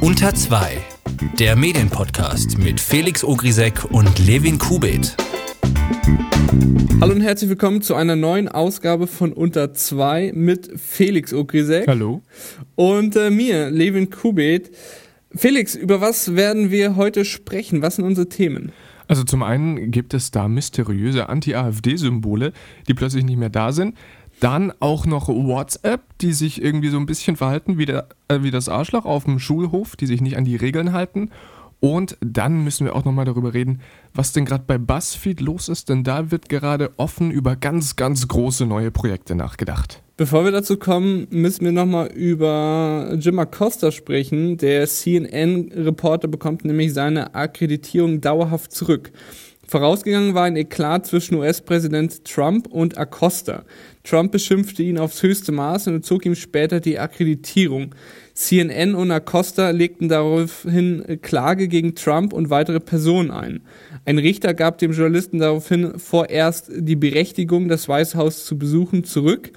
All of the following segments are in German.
Unter 2, der Medienpodcast mit Felix Ogrisek und Levin Kubit. Hallo und herzlich willkommen zu einer neuen Ausgabe von Unter 2 mit Felix Ogrisek. Hallo. Und äh, mir, Levin Kubit. Felix, über was werden wir heute sprechen? Was sind unsere Themen? Also zum einen gibt es da mysteriöse Anti-AfD-Symbole, die plötzlich nicht mehr da sind. Dann auch noch WhatsApp, die sich irgendwie so ein bisschen verhalten wie, der, äh, wie das Arschloch auf dem Schulhof, die sich nicht an die Regeln halten. Und dann müssen wir auch nochmal darüber reden, was denn gerade bei BuzzFeed los ist, denn da wird gerade offen über ganz, ganz große neue Projekte nachgedacht. Bevor wir dazu kommen, müssen wir nochmal über Jim Acosta sprechen. Der CNN-Reporter bekommt nämlich seine Akkreditierung dauerhaft zurück. Vorausgegangen war ein Eklat zwischen US-Präsident Trump und Acosta. Trump beschimpfte ihn aufs höchste Maß und zog ihm später die Akkreditierung. CNN und Acosta legten daraufhin Klage gegen Trump und weitere Personen ein. Ein Richter gab dem Journalisten daraufhin vorerst die Berechtigung, das Weiße Haus zu besuchen, zurück.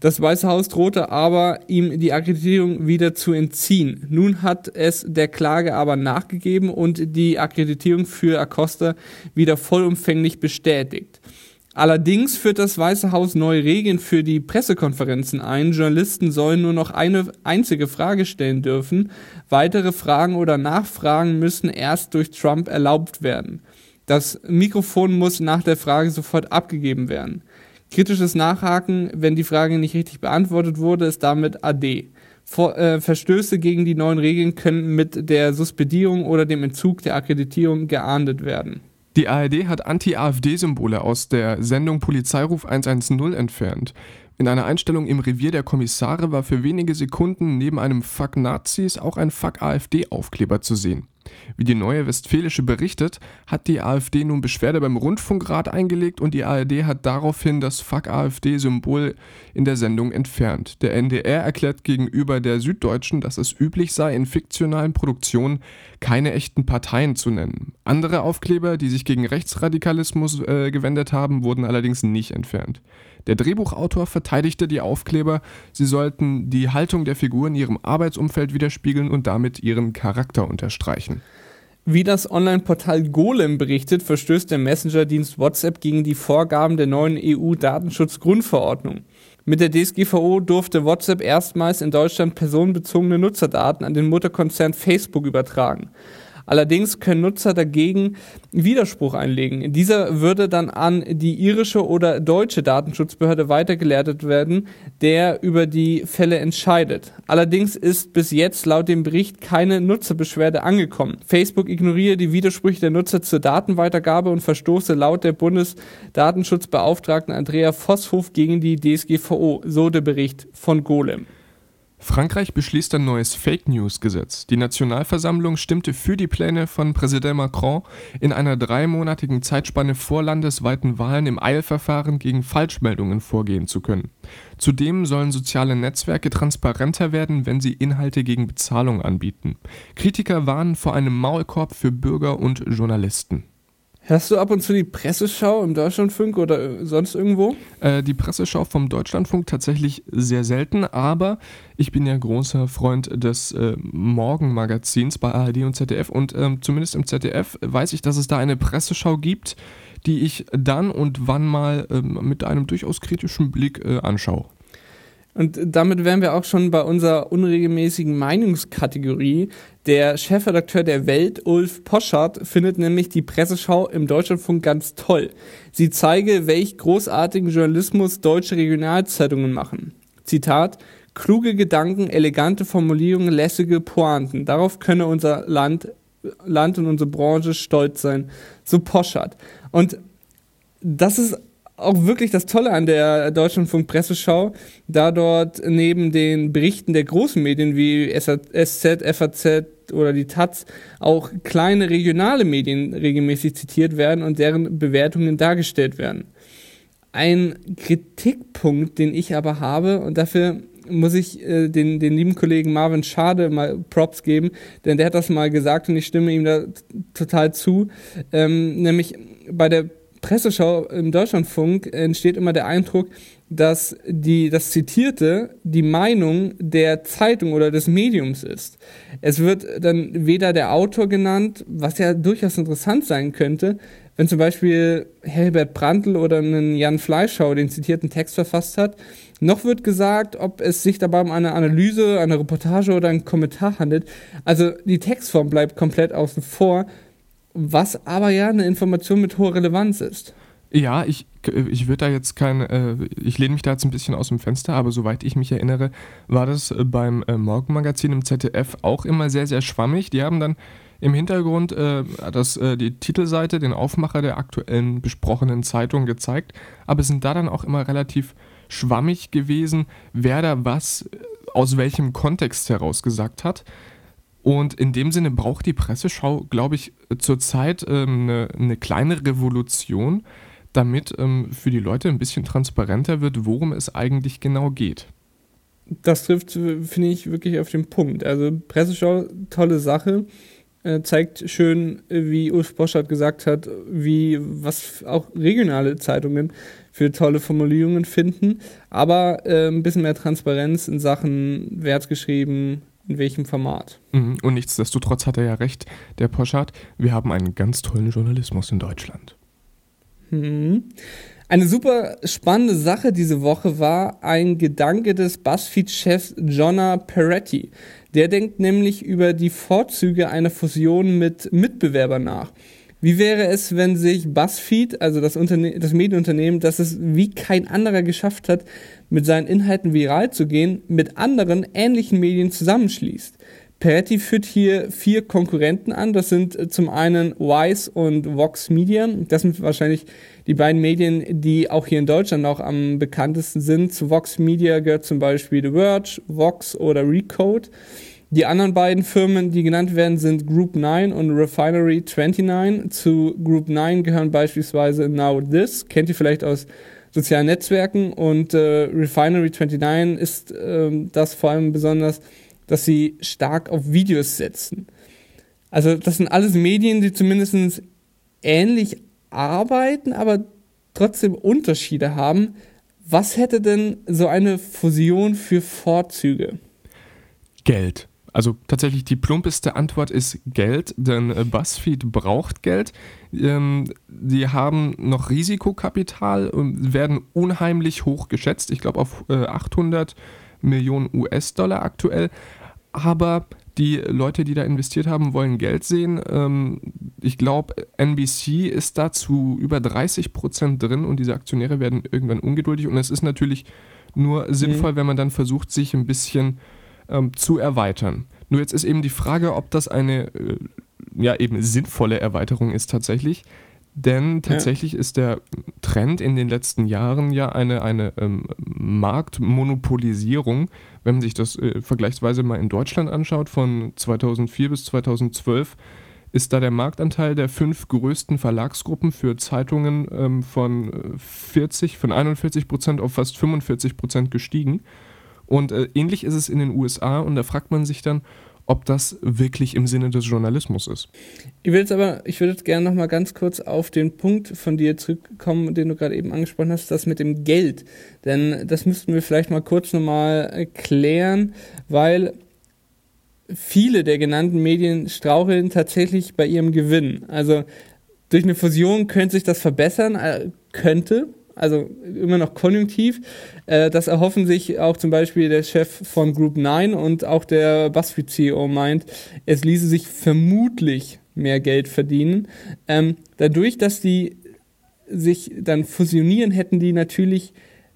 Das Weiße Haus drohte aber, ihm die Akkreditierung wieder zu entziehen. Nun hat es der Klage aber nachgegeben und die Akkreditierung für Acosta wieder vollumfänglich bestätigt. Allerdings führt das Weiße Haus neue Regeln für die Pressekonferenzen ein. Journalisten sollen nur noch eine einzige Frage stellen dürfen. Weitere Fragen oder Nachfragen müssen erst durch Trump erlaubt werden. Das Mikrofon muss nach der Frage sofort abgegeben werden. Kritisches Nachhaken, wenn die Frage nicht richtig beantwortet wurde, ist damit AD. Vor, äh, Verstöße gegen die neuen Regeln können mit der Suspendierung oder dem Entzug der Akkreditierung geahndet werden. Die ARD hat Anti-AfD-Symbole aus der Sendung Polizeiruf 110 entfernt. In einer Einstellung im Revier der Kommissare war für wenige Sekunden neben einem Fuck Nazis auch ein Fuck AfD-Aufkleber zu sehen. Wie die Neue Westfälische berichtet, hat die AfD nun Beschwerde beim Rundfunkrat eingelegt und die ARD hat daraufhin das Fuck AfD-Symbol in der Sendung entfernt. Der NDR erklärt gegenüber der Süddeutschen, dass es üblich sei, in fiktionalen Produktionen keine echten Parteien zu nennen. Andere Aufkleber, die sich gegen Rechtsradikalismus äh, gewendet haben, wurden allerdings nicht entfernt. Der Drehbuchautor verteidigte die Aufkleber, sie sollten die Haltung der Figur in ihrem Arbeitsumfeld widerspiegeln und damit ihren Charakter unterstreichen. Wie das Online-Portal Golem berichtet, verstößt der Messenger-Dienst WhatsApp gegen die Vorgaben der neuen EU-Datenschutzgrundverordnung. Mit der DSGVO durfte WhatsApp erstmals in Deutschland personenbezogene Nutzerdaten an den Mutterkonzern Facebook übertragen. Allerdings können Nutzer dagegen Widerspruch einlegen. Dieser würde dann an die irische oder deutsche Datenschutzbehörde weitergeleitet werden, der über die Fälle entscheidet. Allerdings ist bis jetzt laut dem Bericht keine Nutzerbeschwerde angekommen. Facebook ignoriere die Widersprüche der Nutzer zur Datenweitergabe und verstoße laut der Bundesdatenschutzbeauftragten Andrea Vosshof gegen die DSGVO, so der Bericht von Golem. Frankreich beschließt ein neues Fake News-Gesetz. Die Nationalversammlung stimmte für die Pläne von Präsident Macron, in einer dreimonatigen Zeitspanne vor landesweiten Wahlen im Eilverfahren gegen Falschmeldungen vorgehen zu können. Zudem sollen soziale Netzwerke transparenter werden, wenn sie Inhalte gegen Bezahlung anbieten. Kritiker warnen vor einem Maulkorb für Bürger und Journalisten. Hörst du ab und zu die Presseschau im Deutschlandfunk oder sonst irgendwo? Äh, die Presseschau vom Deutschlandfunk tatsächlich sehr selten, aber ich bin ja großer Freund des äh, Morgenmagazins bei ARD und ZDF und ähm, zumindest im ZDF weiß ich, dass es da eine Presseschau gibt, die ich dann und wann mal ähm, mit einem durchaus kritischen Blick äh, anschaue. Und damit wären wir auch schon bei unserer unregelmäßigen Meinungskategorie. Der Chefredakteur der Welt, Ulf Poschardt, findet nämlich die Presseschau im Deutschlandfunk ganz toll. Sie zeige, welch großartigen Journalismus deutsche Regionalzeitungen machen. Zitat, kluge Gedanken, elegante Formulierungen, lässige Pointen. Darauf könne unser Land, Land und unsere Branche stolz sein. So Poschardt. Und das ist auch wirklich das Tolle an der Deutschlandfunk Presseschau, da dort neben den Berichten der großen Medien wie SZ, FAZ oder die Taz auch kleine regionale Medien regelmäßig zitiert werden und deren Bewertungen dargestellt werden. Ein Kritikpunkt, den ich aber habe, und dafür muss ich äh, den, den lieben Kollegen Marvin Schade mal Props geben, denn der hat das mal gesagt und ich stimme ihm da total zu, ähm, nämlich bei der Presseschau im Deutschlandfunk entsteht immer der Eindruck, dass die, das Zitierte die Meinung der Zeitung oder des Mediums ist. Es wird dann weder der Autor genannt, was ja durchaus interessant sein könnte, wenn zum Beispiel Herbert Brandl oder einen Jan Fleischhau den zitierten Text verfasst hat, noch wird gesagt, ob es sich dabei um eine Analyse, eine Reportage oder einen Kommentar handelt. Also die Textform bleibt komplett außen vor, was aber ja eine Information mit hoher Relevanz ist. Ja, ich, ich würde da jetzt kein, äh, ich lehne mich da jetzt ein bisschen aus dem Fenster, aber soweit ich mich erinnere, war das äh, beim äh, Morgenmagazin im ZDF auch immer sehr, sehr schwammig. Die haben dann im Hintergrund äh, das, äh, die Titelseite, den Aufmacher der aktuellen besprochenen Zeitung gezeigt, aber sind da dann auch immer relativ schwammig gewesen, wer da was äh, aus welchem Kontext heraus gesagt hat. Und in dem Sinne braucht die Presseschau, glaube ich, zurzeit ähm, eine, eine kleine Revolution, damit ähm, für die Leute ein bisschen transparenter wird, worum es eigentlich genau geht. Das trifft, finde ich, wirklich auf den Punkt. Also Presseschau, tolle Sache. Äh, zeigt schön, wie Ulf Boschert gesagt hat, wie was auch regionale Zeitungen für tolle Formulierungen finden, aber äh, ein bisschen mehr Transparenz in Sachen Wert geschrieben, in welchem Format. Mhm. Und nichtsdestotrotz hat er ja recht, der Poschardt, wir haben einen ganz tollen Journalismus in Deutschland. Mhm. Eine super spannende Sache diese Woche war ein Gedanke des BuzzFeed-Chefs Jonna Peretti. Der denkt nämlich über die Vorzüge einer Fusion mit Mitbewerbern nach. Wie wäre es, wenn sich BuzzFeed, also das, Unterne das Medienunternehmen, das es wie kein anderer geschafft hat, mit seinen Inhalten viral zu gehen, mit anderen ähnlichen Medien zusammenschließt? Peretti führt hier vier Konkurrenten an. Das sind äh, zum einen Wise und Vox Media. Das sind wahrscheinlich die beiden Medien, die auch hier in Deutschland auch am bekanntesten sind. Zu Vox Media gehört zum Beispiel The Verge, Vox oder Recode. Die anderen beiden Firmen, die genannt werden, sind Group 9 und Refinery 29. Zu Group 9 gehören beispielsweise Now This, kennt ihr vielleicht aus sozialen Netzwerken. Und äh, Refinery 29 ist äh, das vor allem besonders dass sie stark auf Videos setzen. Also das sind alles Medien, die zumindest ähnlich arbeiten, aber trotzdem Unterschiede haben. Was hätte denn so eine Fusion für Vorzüge? Geld. Also tatsächlich die plumpeste Antwort ist Geld, denn äh, BuzzFeed braucht Geld. Ähm, die haben noch Risikokapital und werden unheimlich hoch geschätzt. Ich glaube auf äh, 800 Millionen US-Dollar aktuell aber die Leute, die da investiert haben, wollen Geld sehen. Ähm, ich glaube, NBC ist da zu über 30 Prozent drin und diese Aktionäre werden irgendwann ungeduldig. Und es ist natürlich nur sinnvoll, mhm. wenn man dann versucht, sich ein bisschen ähm, zu erweitern. Nur jetzt ist eben die Frage, ob das eine äh, ja eben sinnvolle Erweiterung ist tatsächlich. Denn tatsächlich ja. ist der Trend in den letzten Jahren ja eine, eine ähm, Marktmonopolisierung. Wenn man sich das äh, vergleichsweise mal in Deutschland anschaut, von 2004 bis 2012 ist da der Marktanteil der fünf größten Verlagsgruppen für Zeitungen ähm, von 40, äh, von 41 Prozent auf fast 45 Prozent gestiegen. Und äh, ähnlich ist es in den USA und da fragt man sich dann, ob das wirklich im Sinne des Journalismus ist. Ich will jetzt aber, ich würde gerne noch mal ganz kurz auf den Punkt von dir zurückkommen, den du gerade eben angesprochen hast, das mit dem Geld. Denn das müssten wir vielleicht mal kurz nochmal klären, weil viele der genannten Medien straucheln tatsächlich bei ihrem Gewinn. Also durch eine Fusion könnte sich das verbessern, äh, könnte, also immer noch konjunktiv. Äh, das erhoffen sich auch zum Beispiel der Chef von Group 9 und auch der BuzzFeed CEO meint, es ließe sich vermutlich mehr Geld verdienen. Ähm, dadurch, dass die sich dann fusionieren, hätten die natürlich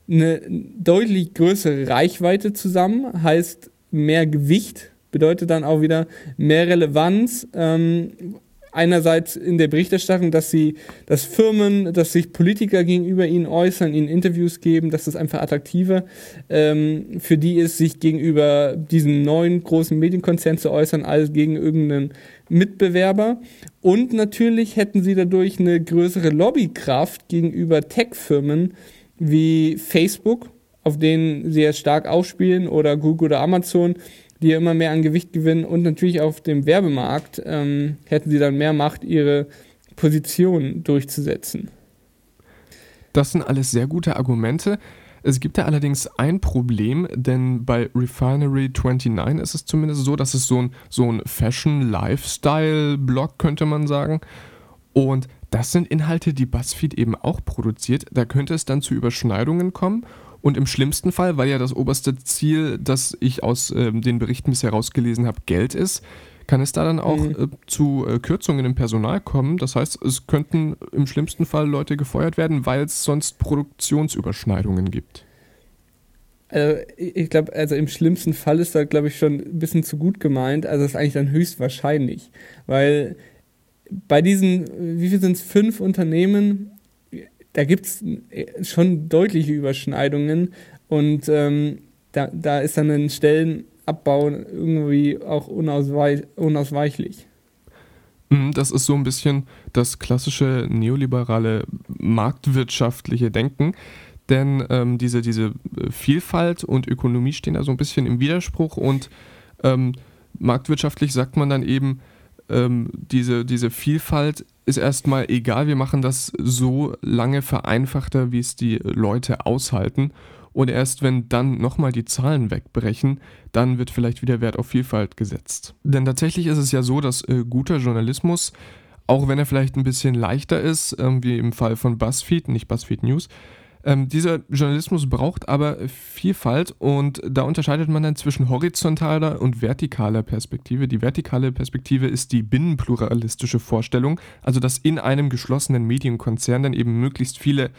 eine deutlich größere Reichweite zusammen, heißt mehr Gewicht, bedeutet dann auch wieder mehr Relevanz. Ähm, einerseits in der Berichterstattung, dass sie, dass Firmen, dass sich Politiker gegenüber ihnen äußern, ihnen Interviews geben, dass das einfach attraktiver ähm, für die ist, sich gegenüber diesen neuen großen Medienkonzernen zu äußern, als gegen irgendeinen Mitbewerber. Und natürlich hätten sie dadurch eine größere Lobbykraft gegenüber Tech-Firmen wie Facebook, auf denen sie ja stark aufspielen, oder Google oder Amazon, die ja immer mehr an Gewicht gewinnen und natürlich auf dem Werbemarkt ähm, hätten sie dann mehr Macht, ihre Position durchzusetzen. Das sind alles sehr gute Argumente. Es gibt da allerdings ein Problem, denn bei Refinery 29 ist es zumindest so, dass es so ein, so ein Fashion-Lifestyle-Blog, könnte man sagen. Und das sind Inhalte, die BuzzFeed eben auch produziert. Da könnte es dann zu Überschneidungen kommen. Und im schlimmsten Fall, weil ja das oberste Ziel, das ich aus äh, den Berichten bisher rausgelesen habe, Geld ist, kann es da dann auch mhm. äh, zu äh, Kürzungen im Personal kommen. Das heißt, es könnten im schlimmsten Fall Leute gefeuert werden, weil es sonst Produktionsüberschneidungen gibt. Also ich glaube, also im schlimmsten Fall ist da, glaube ich, schon ein bisschen zu gut gemeint. Also ist eigentlich dann höchstwahrscheinlich. Weil bei diesen, wie viel sind es, fünf Unternehmen, da gibt es äh, schon deutliche Überschneidungen und ähm, da, da ist dann ein Stellenabbau irgendwie auch unausweich, unausweichlich. Mhm, das ist so ein bisschen das klassische neoliberale marktwirtschaftliche Denken. Denn ähm, diese, diese äh, Vielfalt und Ökonomie stehen da so ein bisschen im Widerspruch und ähm, marktwirtschaftlich sagt man dann eben, ähm, diese, diese Vielfalt ist erstmal egal, wir machen das so lange vereinfachter, wie es die Leute aushalten. Und erst wenn dann nochmal die Zahlen wegbrechen, dann wird vielleicht wieder Wert auf Vielfalt gesetzt. Denn tatsächlich ist es ja so, dass äh, guter Journalismus, auch wenn er vielleicht ein bisschen leichter ist, äh, wie im Fall von BuzzFeed, nicht BuzzFeed News, ähm, dieser Journalismus braucht aber Vielfalt und da unterscheidet man dann zwischen horizontaler und vertikaler Perspektive. Die vertikale Perspektive ist die binnenpluralistische Vorstellung, also dass in einem geschlossenen Medienkonzern dann eben möglichst viele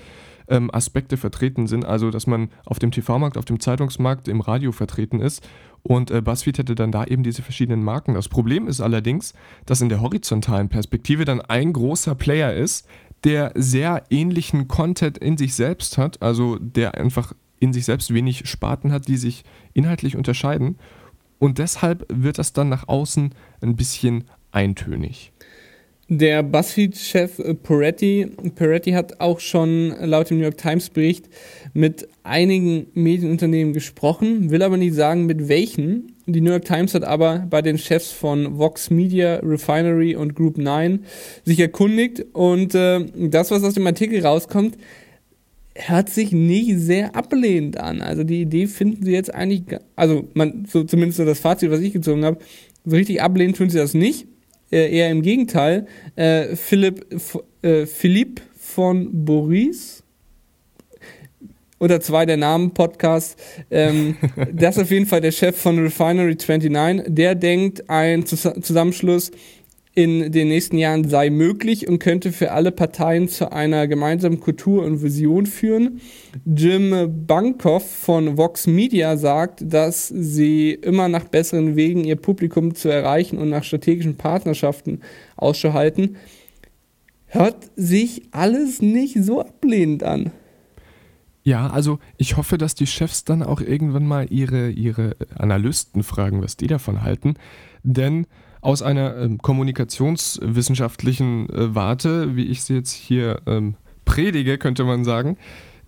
ähm, Aspekte vertreten sind, also dass man auf dem TV-Markt, auf dem Zeitungsmarkt, im Radio vertreten ist. Und äh, BuzzFeed hätte dann da eben diese verschiedenen Marken. Das Problem ist allerdings, dass in der horizontalen Perspektive dann ein großer Player ist, der sehr ähnlichen Content in sich selbst hat, also der einfach in sich selbst wenig Sparten hat, die sich inhaltlich unterscheiden. Und deshalb wird das dann nach außen ein bisschen eintönig. Der BuzzFeed-Chef Peretti, Peretti hat auch schon laut dem New York Times-Bericht mit einigen Medienunternehmen gesprochen, will aber nicht sagen, mit welchen. Die New York Times hat aber bei den Chefs von Vox Media, Refinery und Group 9 sich erkundigt und äh, das, was aus dem Artikel rauskommt, hört sich nicht sehr ablehnend an. Also die Idee finden sie jetzt eigentlich, also man, so zumindest das Fazit, was ich gezogen habe, so richtig ablehnend finden sie das nicht äh, eher im Gegenteil. Äh, Philipp, äh, Philipp von Boris oder zwei der Namen Podcast. Ähm, das ist auf jeden Fall der Chef von Refinery 29. Der denkt, ein Zusammenschluss in den nächsten Jahren sei möglich und könnte für alle Parteien zu einer gemeinsamen Kultur und Vision führen. Jim Bankoff von Vox Media sagt, dass sie immer nach besseren Wegen ihr Publikum zu erreichen und nach strategischen Partnerschaften Ausschau halten. Hört sich alles nicht so ablehnend an. Ja, also ich hoffe, dass die Chefs dann auch irgendwann mal ihre, ihre Analysten fragen, was die davon halten. Denn aus einer ähm, kommunikationswissenschaftlichen äh, Warte, wie ich sie jetzt hier ähm, predige, könnte man sagen,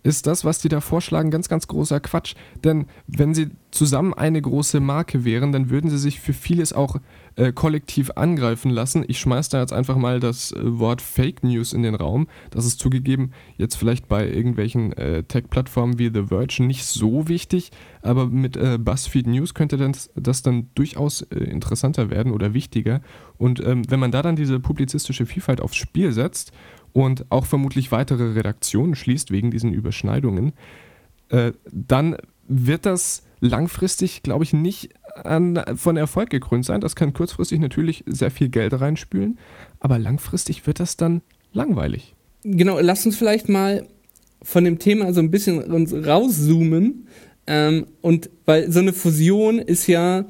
ist das, was die da vorschlagen, ganz, ganz großer Quatsch. Denn wenn sie zusammen eine große Marke wären, dann würden sie sich für vieles auch äh, kollektiv angreifen lassen. Ich schmeiße da jetzt einfach mal das äh, Wort Fake News in den Raum. Das ist zugegeben jetzt vielleicht bei irgendwelchen äh, Tech-Plattformen wie The Verge nicht so wichtig, aber mit äh, BuzzFeed News könnte das, das dann durchaus äh, interessanter werden oder wichtiger. Und ähm, wenn man da dann diese publizistische Vielfalt aufs Spiel setzt, und auch vermutlich weitere Redaktionen schließt wegen diesen Überschneidungen, äh, dann wird das langfristig, glaube ich, nicht an, von Erfolg gekrönt sein. Das kann kurzfristig natürlich sehr viel Geld reinspülen, aber langfristig wird das dann langweilig. Genau, lass uns vielleicht mal von dem Thema so ein bisschen uns rauszoomen. Ähm, und weil so eine Fusion ist ja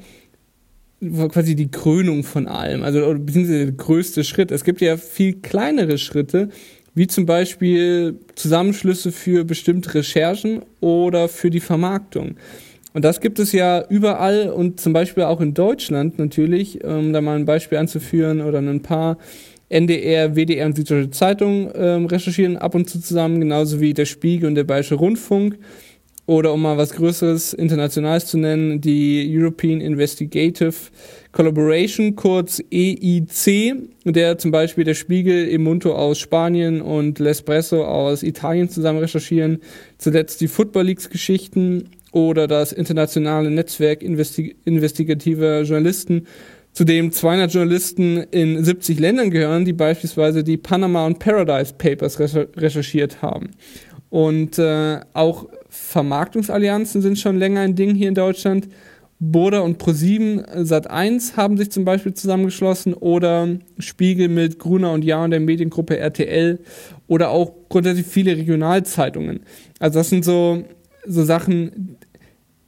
quasi die Krönung von allem, also beziehungsweise der größte Schritt. Es gibt ja viel kleinere Schritte, wie zum Beispiel Zusammenschlüsse für bestimmte Recherchen oder für die Vermarktung. Und das gibt es ja überall und zum Beispiel auch in Deutschland natürlich, um da mal ein Beispiel anzuführen oder ein paar. NDR, WDR und Süddeutsche Zeitung ähm, recherchieren ab und zu zusammen, genauso wie der Spiegel und der Bayerische Rundfunk. Oder um mal was Größeres, Internationales zu nennen, die European Investigative Collaboration, kurz EIC, der zum Beispiel der Spiegel, Emunto aus Spanien und L'Espresso aus Italien zusammen recherchieren. Zuletzt die Football Leagues Geschichten oder das internationale Netzwerk Investi investigativer Journalisten, zu dem 200 Journalisten in 70 Ländern gehören, die beispielsweise die Panama und Paradise Papers recherchiert haben. Und äh, auch Vermarktungsallianzen sind schon länger ein Ding hier in Deutschland. Boda und Pro7 Sat1 haben sich zum Beispiel zusammengeschlossen oder Spiegel mit Gruner und Ja und der Mediengruppe RTL oder auch grundsätzlich viele Regionalzeitungen. Also das sind so, so Sachen,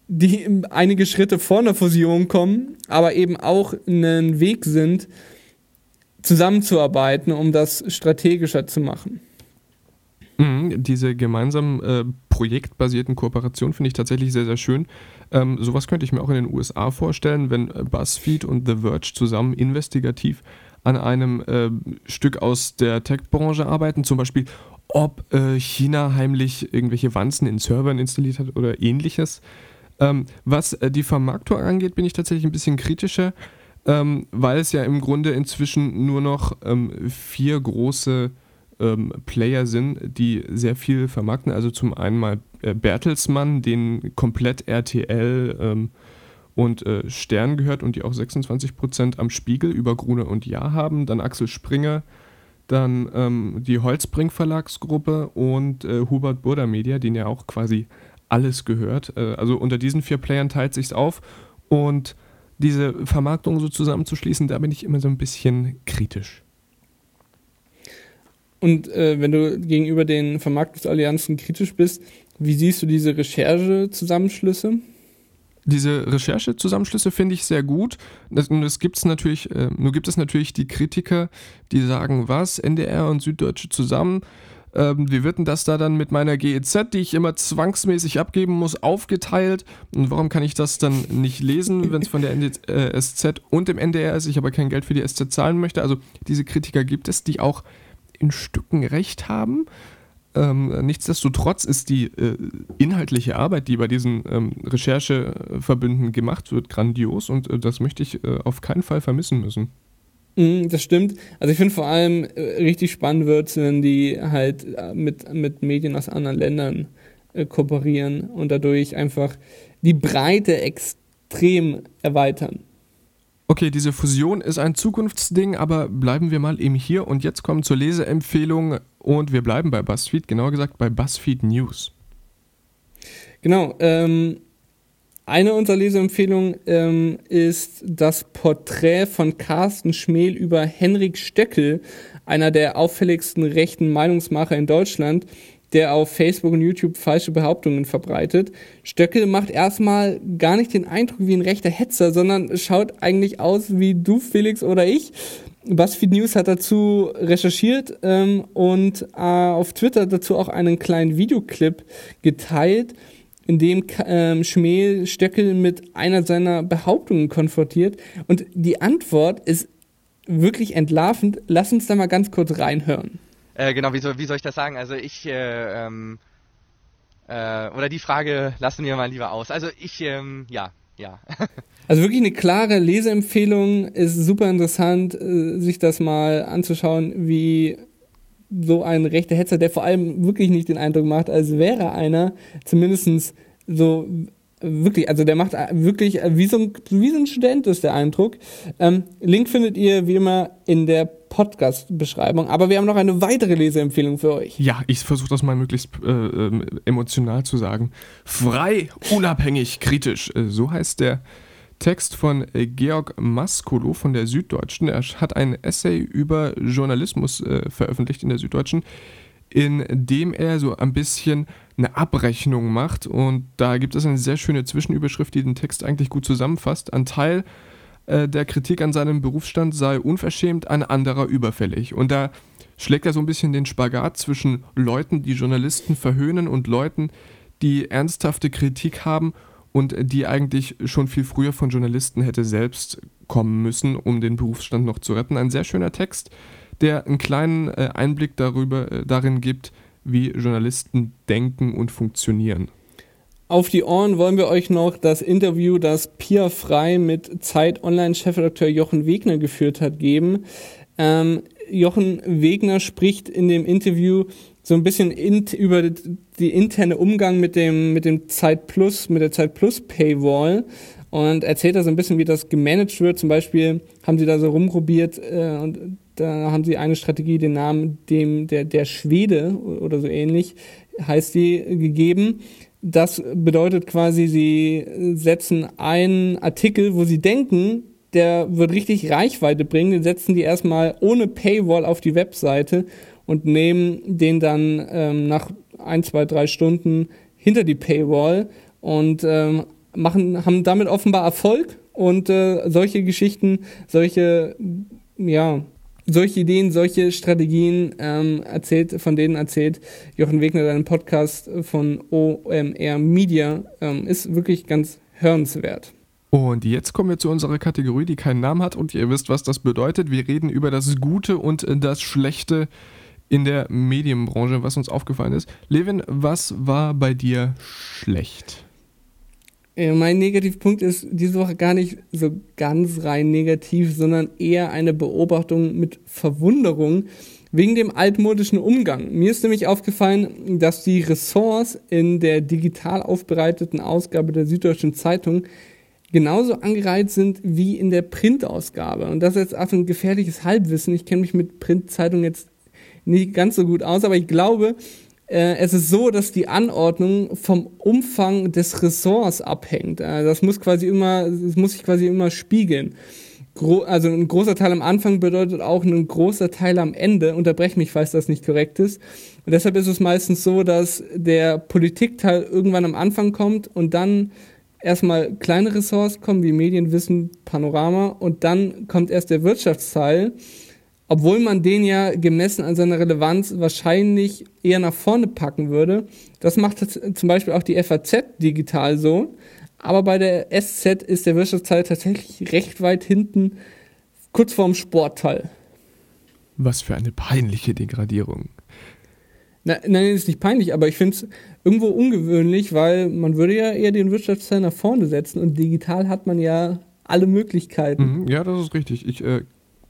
die einige Schritte vor einer Fusion kommen, aber eben auch einen Weg sind, zusammenzuarbeiten, um das strategischer zu machen. Mhm, diese gemeinsamen äh, projektbasierten Kooperationen finde ich tatsächlich sehr, sehr schön. Ähm, sowas könnte ich mir auch in den USA vorstellen, wenn äh, BuzzFeed und The Verge zusammen investigativ an einem äh, Stück aus der Tech-Branche arbeiten, zum Beispiel ob äh, China heimlich irgendwelche Wanzen in Servern installiert hat oder ähnliches. Ähm, was äh, die Vermarktung angeht, bin ich tatsächlich ein bisschen kritischer, ähm, weil es ja im Grunde inzwischen nur noch ähm, vier große ähm, Player sind, die sehr viel vermarkten. Also zum einen mal äh, Bertelsmann, den komplett RTL ähm, und äh, Stern gehört und die auch 26% am Spiegel über Gruner und Ja haben. Dann Axel Springer, dann ähm, die Holzbrink Verlagsgruppe und äh, Hubert Burda Media, den ja auch quasi alles gehört. Äh, also unter diesen vier Playern teilt sich's auf und diese Vermarktung so zusammenzuschließen, da bin ich immer so ein bisschen kritisch. Und äh, wenn du gegenüber den Vermarktungsallianzen kritisch bist, wie siehst du diese Recherchezusammenschlüsse? Diese Recherchezusammenschlüsse finde ich sehr gut. Das, das gibt's natürlich, äh, nur gibt es natürlich die Kritiker, die sagen, was, NDR und Süddeutsche zusammen, ähm, wie wird denn das da dann mit meiner GEZ, die ich immer zwangsmäßig abgeben muss, aufgeteilt? Und warum kann ich das dann nicht lesen, wenn es von der ND äh, SZ und dem NDR ist, ich aber kein Geld für die SZ zahlen möchte? Also diese Kritiker gibt es, die auch in Stücken recht haben. Ähm, nichtsdestotrotz ist die äh, inhaltliche Arbeit, die bei diesen ähm, Rechercheverbünden gemacht wird, grandios und äh, das möchte ich äh, auf keinen Fall vermissen müssen. Mhm, das stimmt. Also ich finde vor allem äh, richtig spannend wird, wenn die halt äh, mit, mit Medien aus anderen Ländern äh, kooperieren und dadurch einfach die Breite extrem erweitern. Okay, diese Fusion ist ein Zukunftsding, aber bleiben wir mal eben hier und jetzt kommen zur Leseempfehlung und wir bleiben bei BuzzFeed, genauer gesagt bei BuzzFeed News. Genau, ähm, eine unserer Leseempfehlungen ähm, ist das Porträt von Carsten Schmel über Henrik Stöckel, einer der auffälligsten rechten Meinungsmacher in Deutschland, der auf Facebook und YouTube falsche Behauptungen verbreitet. Stöckel macht erstmal gar nicht den Eindruck wie ein rechter Hetzer, sondern schaut eigentlich aus wie du, Felix oder ich. BuzzFeed News hat dazu recherchiert ähm, und äh, auf Twitter dazu auch einen kleinen Videoclip geteilt, in dem ähm, Schmel Stöckel mit einer seiner Behauptungen konfrontiert. Und die Antwort ist wirklich entlarvend. Lass uns da mal ganz kurz reinhören. Äh, genau, wie soll, wie soll ich das sagen? Also ich, äh, ähm, äh, oder die Frage lassen wir mal lieber aus. Also ich, ähm, ja, ja. also wirklich eine klare Leseempfehlung. Ist super interessant, äh, sich das mal anzuschauen, wie so ein rechter Hetzer, der vor allem wirklich nicht den Eindruck macht, als wäre einer, zumindest so wirklich, also der macht wirklich wie so ein, wie so ein Student ist der Eindruck. Ähm, Link findet ihr wie immer in der Podcast-Beschreibung. Aber wir haben noch eine weitere Leseempfehlung für euch. Ja, ich versuche das mal möglichst äh, äh, emotional zu sagen. Frei, unabhängig, kritisch. Äh, so heißt der Text von Georg Maskolo von der Süddeutschen. Er hat ein Essay über Journalismus äh, veröffentlicht in der Süddeutschen, in dem er so ein bisschen eine Abrechnung macht. Und da gibt es eine sehr schöne Zwischenüberschrift, die den Text eigentlich gut zusammenfasst. Ein Teil äh, der Kritik an seinem Berufsstand sei unverschämt, ein anderer überfällig. Und da schlägt er so ein bisschen den Spagat zwischen Leuten, die Journalisten verhöhnen und Leuten, die ernsthafte Kritik haben und die eigentlich schon viel früher von Journalisten hätte selbst kommen müssen, um den Berufsstand noch zu retten. Ein sehr schöner Text, der einen kleinen äh, Einblick darüber, äh, darin gibt, wie Journalisten denken und funktionieren. auf die Ohren wollen wir euch noch das Interview, das Pia Frei mit Zeit Online-Chefredakteur Jochen Wegner geführt hat, geben. Ähm, Jochen Wegner spricht in dem Interview so ein bisschen in, über die interne Umgang mit dem, mit dem Zeit Plus, mit der Zeit Plus Paywall und erzählt da so ein bisschen, wie das gemanagt wird. Zum Beispiel haben sie da so rumprobiert äh, und da haben sie eine Strategie, den Namen dem der, der Schwede oder so ähnlich heißt die gegeben. Das bedeutet quasi, sie setzen einen Artikel, wo sie denken, der wird richtig Reichweite bringen, den setzen die erstmal ohne Paywall auf die Webseite und nehmen den dann ähm, nach ein, zwei, drei Stunden hinter die Paywall und ähm, machen, haben damit offenbar Erfolg und äh, solche Geschichten, solche, ja, solche Ideen, solche Strategien ähm, erzählt, von denen erzählt Jochen Wegner in einem Podcast von OMR Media, ähm, ist wirklich ganz hörenswert. Und jetzt kommen wir zu unserer Kategorie, die keinen Namen hat und ihr wisst, was das bedeutet. Wir reden über das Gute und das Schlechte in der Medienbranche, was uns aufgefallen ist. Levin, was war bei dir schlecht? Äh, mein Negativpunkt ist diese Woche gar nicht so ganz rein negativ, sondern eher eine Beobachtung mit Verwunderung wegen dem altmodischen Umgang. Mir ist nämlich aufgefallen, dass die Ressorts in der digital aufbereiteten Ausgabe der Süddeutschen Zeitung genauso angereiht sind wie in der Printausgabe. Und das ist jetzt auch ein gefährliches Halbwissen. Ich kenne mich mit Printzeitungen jetzt nicht ganz so gut aus, aber ich glaube, äh, es ist so, dass die Anordnung vom Umfang des Ressorts abhängt. Äh, das muss quasi immer, das muss sich quasi immer spiegeln. Gro also ein großer Teil am Anfang bedeutet auch ein großer Teil am Ende. Unterbrech mich, falls das nicht korrekt ist. Und deshalb ist es meistens so, dass der Politikteil irgendwann am Anfang kommt und dann erstmal kleine Ressorts kommen, wie Medienwissen, Panorama, und dann kommt erst der Wirtschaftsteil obwohl man den ja gemessen an seiner Relevanz wahrscheinlich eher nach vorne packen würde. Das macht zum Beispiel auch die FAZ digital so. Aber bei der SZ ist der Wirtschaftsteil tatsächlich recht weit hinten, kurz vorm Sportteil. Was für eine peinliche Degradierung. Na, nein, ist nicht peinlich, aber ich finde es irgendwo ungewöhnlich, weil man würde ja eher den Wirtschaftsteil nach vorne setzen und digital hat man ja alle Möglichkeiten. Mhm, ja, das ist richtig. Ich äh,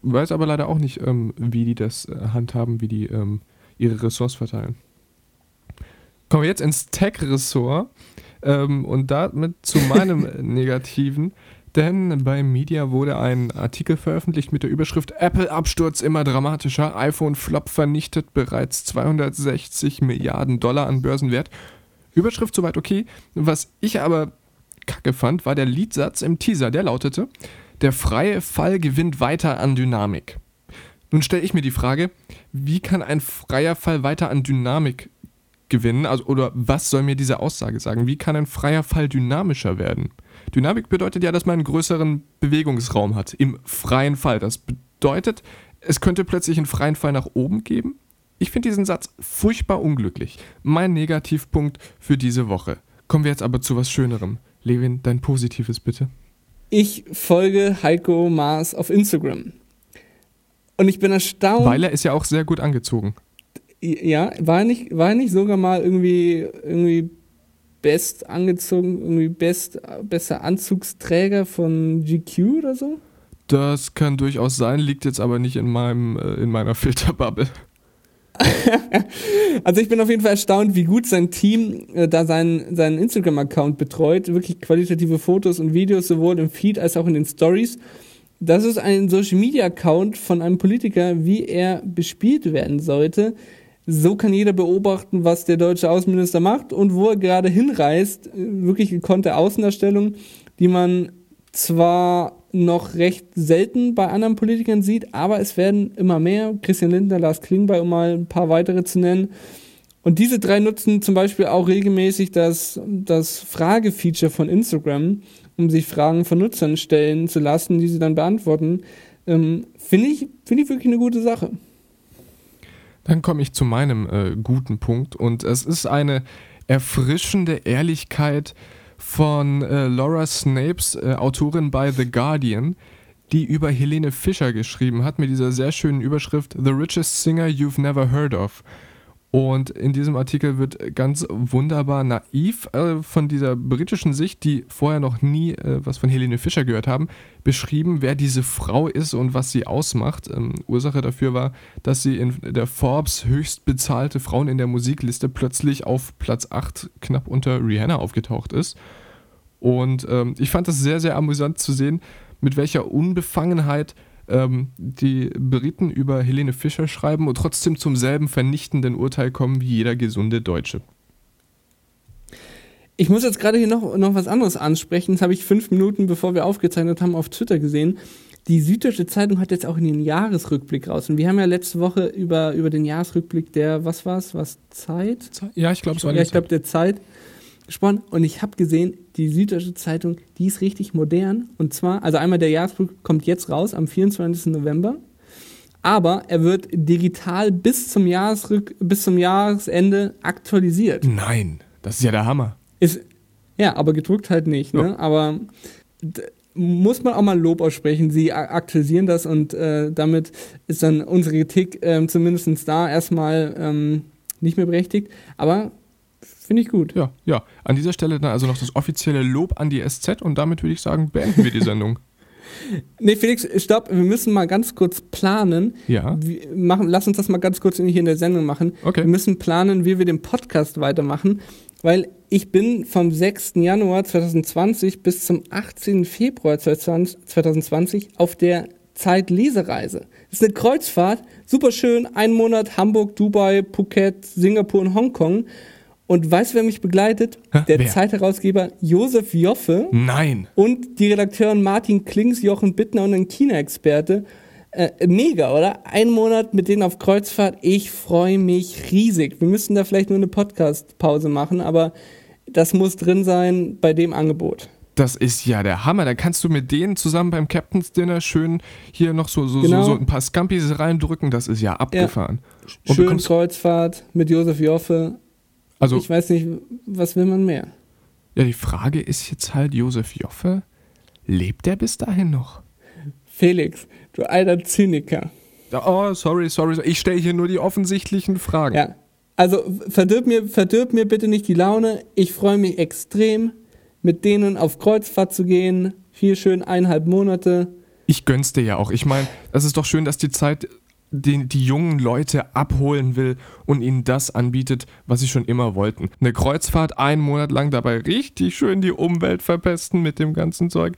weiß aber leider auch nicht, ähm, wie die das äh, handhaben, wie die ähm, ihre Ressorts verteilen. Kommen wir jetzt ins Tech-Ressort ähm, und damit zu meinem Negativen. Denn bei Media wurde ein Artikel veröffentlicht mit der Überschrift Apple-Absturz immer dramatischer. iPhone-Flop vernichtet bereits 260 Milliarden Dollar an Börsenwert. Überschrift soweit okay. Was ich aber kacke fand, war der Liedsatz im Teaser. Der lautete: der freie Fall gewinnt weiter an Dynamik. Nun stelle ich mir die Frage, wie kann ein freier Fall weiter an Dynamik gewinnen? Also, oder was soll mir diese Aussage sagen? Wie kann ein freier Fall dynamischer werden? Dynamik bedeutet ja, dass man einen größeren Bewegungsraum hat im freien Fall. Das bedeutet, es könnte plötzlich einen freien Fall nach oben geben. Ich finde diesen Satz furchtbar unglücklich. Mein Negativpunkt für diese Woche. Kommen wir jetzt aber zu was Schönerem. Levin, dein Positives bitte. Ich folge Heiko Maas auf Instagram. Und ich bin erstaunt. Weil er ist ja auch sehr gut angezogen. Ja, war er nicht, war er nicht sogar mal irgendwie, irgendwie best angezogen, irgendwie best, bester Anzugsträger von GQ oder so? Das kann durchaus sein, liegt jetzt aber nicht in meinem, äh, in meiner Filterbubble. also ich bin auf jeden Fall erstaunt, wie gut sein Team äh, da seinen, seinen Instagram-Account betreut. Wirklich qualitative Fotos und Videos, sowohl im Feed als auch in den Stories. Das ist ein Social-Media-Account von einem Politiker, wie er bespielt werden sollte. So kann jeder beobachten, was der deutsche Außenminister macht und wo er gerade hinreist. Wirklich gekonnte Außendarstellung, die man zwar noch recht selten bei anderen Politikern sieht, aber es werden immer mehr. Christian Lindner, Lars Klingbeil, um mal ein paar weitere zu nennen. Und diese drei nutzen zum Beispiel auch regelmäßig das, das Fragefeature von Instagram, um sich Fragen von Nutzern stellen zu lassen, die sie dann beantworten. Ähm, Finde ich, find ich wirklich eine gute Sache. Dann komme ich zu meinem äh, guten Punkt und es ist eine erfrischende Ehrlichkeit von äh, Laura Snapes, äh, Autorin bei The Guardian, die über Helene Fischer geschrieben hat mit dieser sehr schönen Überschrift The Richest Singer You've Never Heard of. Und in diesem Artikel wird ganz wunderbar naiv äh, von dieser britischen Sicht, die vorher noch nie äh, was von Helene Fischer gehört haben, beschrieben, wer diese Frau ist und was sie ausmacht. Ähm, Ursache dafür war, dass sie in der Forbes höchst bezahlte Frauen in der Musikliste plötzlich auf Platz 8 knapp unter Rihanna aufgetaucht ist. Und ähm, ich fand das sehr, sehr amüsant zu sehen, mit welcher Unbefangenheit ähm, die Briten über Helene Fischer schreiben und trotzdem zum selben vernichtenden Urteil kommen wie jeder gesunde Deutsche. Ich muss jetzt gerade hier noch, noch was anderes ansprechen. Das habe ich fünf Minuten, bevor wir aufgezeichnet haben, auf Twitter gesehen. Die Süddeutsche Zeitung hat jetzt auch in den Jahresrückblick raus. Und wir haben ja letzte Woche über, über den Jahresrückblick der, was war es, was, Zeit? Ja, ich glaube, es war Ja, ich glaube, der Zeit gesprochen. Und ich habe gesehen, die Süddeutsche Zeitung, die ist richtig modern. Und zwar, also einmal der Jahresrückblick kommt jetzt raus, am 24. November. Aber er wird digital bis zum, Jahresrück, bis zum Jahresende aktualisiert. Nein, das ist ja der Hammer. Ist, ja, aber gedruckt halt nicht. Ne? Ja. Aber muss man auch mal Lob aussprechen. Sie aktualisieren das und äh, damit ist dann unsere Kritik ähm, zumindest da erstmal ähm, nicht mehr berechtigt. Aber finde ich gut. Ja, ja. An dieser Stelle dann also noch das offizielle Lob an die SZ und damit würde ich sagen, beenden wir die Sendung. Nee, Felix, stopp, wir müssen mal ganz kurz planen. Ja. Wir machen, lass uns das mal ganz kurz hier in der Sendung machen. Okay. Wir müssen planen, wie wir den Podcast weitermachen, weil ich bin vom 6. Januar 2020 bis zum 18. Februar 2020 auf der Zeitlesereise. Das ist eine Kreuzfahrt, super schön, ein Monat Hamburg, Dubai, Phuket, Singapur und Hongkong. Und weißt du, wer mich begleitet? Hä, Der wer? Zeitherausgeber Josef Joffe Nein. und die Redakteuren Martin Klings, Jochen Bittner und ein China-Experte. Äh, mega, oder? Ein Monat mit denen auf Kreuzfahrt. Ich freue mich riesig. Wir müssen da vielleicht nur eine Podcast-Pause machen, aber das muss drin sein bei dem Angebot. Das ist ja der Hammer. Da kannst du mit denen zusammen beim Captain's Dinner schön hier noch so, so, Genau. so, so ein paar Scampis reindrücken. Das ist ja abgefahren. Und Schön Kreuzfahrt mit Josef Joffe. Also, Ich weiß nicht, was will man mehr? ja, die Frage ist jetzt halt, Josef Joffe, lebt der bis dahin noch? Felix, du alter Zyniker. Oh, sorry, sorry. Ich stelle hier nur die offensichtlichen Fragen. Ja. Also verdirb mir, verdirb mir bitte nicht die Laune. Ich freue mich extrem, mit denen auf Kreuzfahrt zu gehen. Vier schön eineinhalb Monate. Ich gönn's dir ja auch. Ich meine, es ist doch schön, dass die Zeit den, die jungen Leute abholen will und ihnen das anbietet, was sie schon immer wollten. Eine Kreuzfahrt einen Monat lang dabei richtig schön die Umwelt verpesten mit dem ganzen Zeug.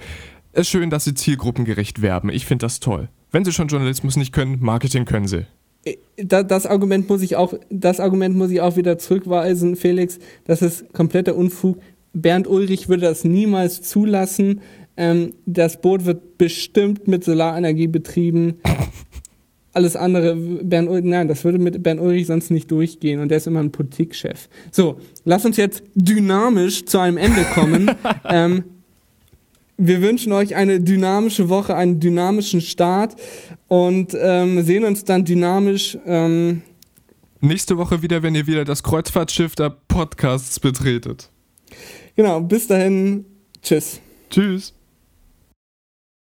Es ist schön, dass sie zielgruppengerecht werben. Ich finde das toll. Wenn sie schon Journalismus nicht können, Marketing können sie. Da, das Argument muss ich auch, das Argument muss ich auch wieder zurückweisen, Felix. Das ist kompletter Unfug. Bernd Ulrich würde das niemals zulassen. Ähm, das Boot wird bestimmt mit Solarenergie betrieben. Alles andere, Bernd Ulrich, nein, das würde mit Bernd Ulrich sonst nicht durchgehen und der ist immer ein Politikchef. So, lass uns jetzt dynamisch zu einem Ende kommen. ähm, wir wünschen euch eine dynamische Woche, einen dynamischen Start und ähm, sehen uns dann dynamisch. Ähm, Nächste Woche wieder, wenn ihr wieder das Kreuzfahrtschiff der Podcasts betretet. genau, bis dahin. Tschüss. Tschüss.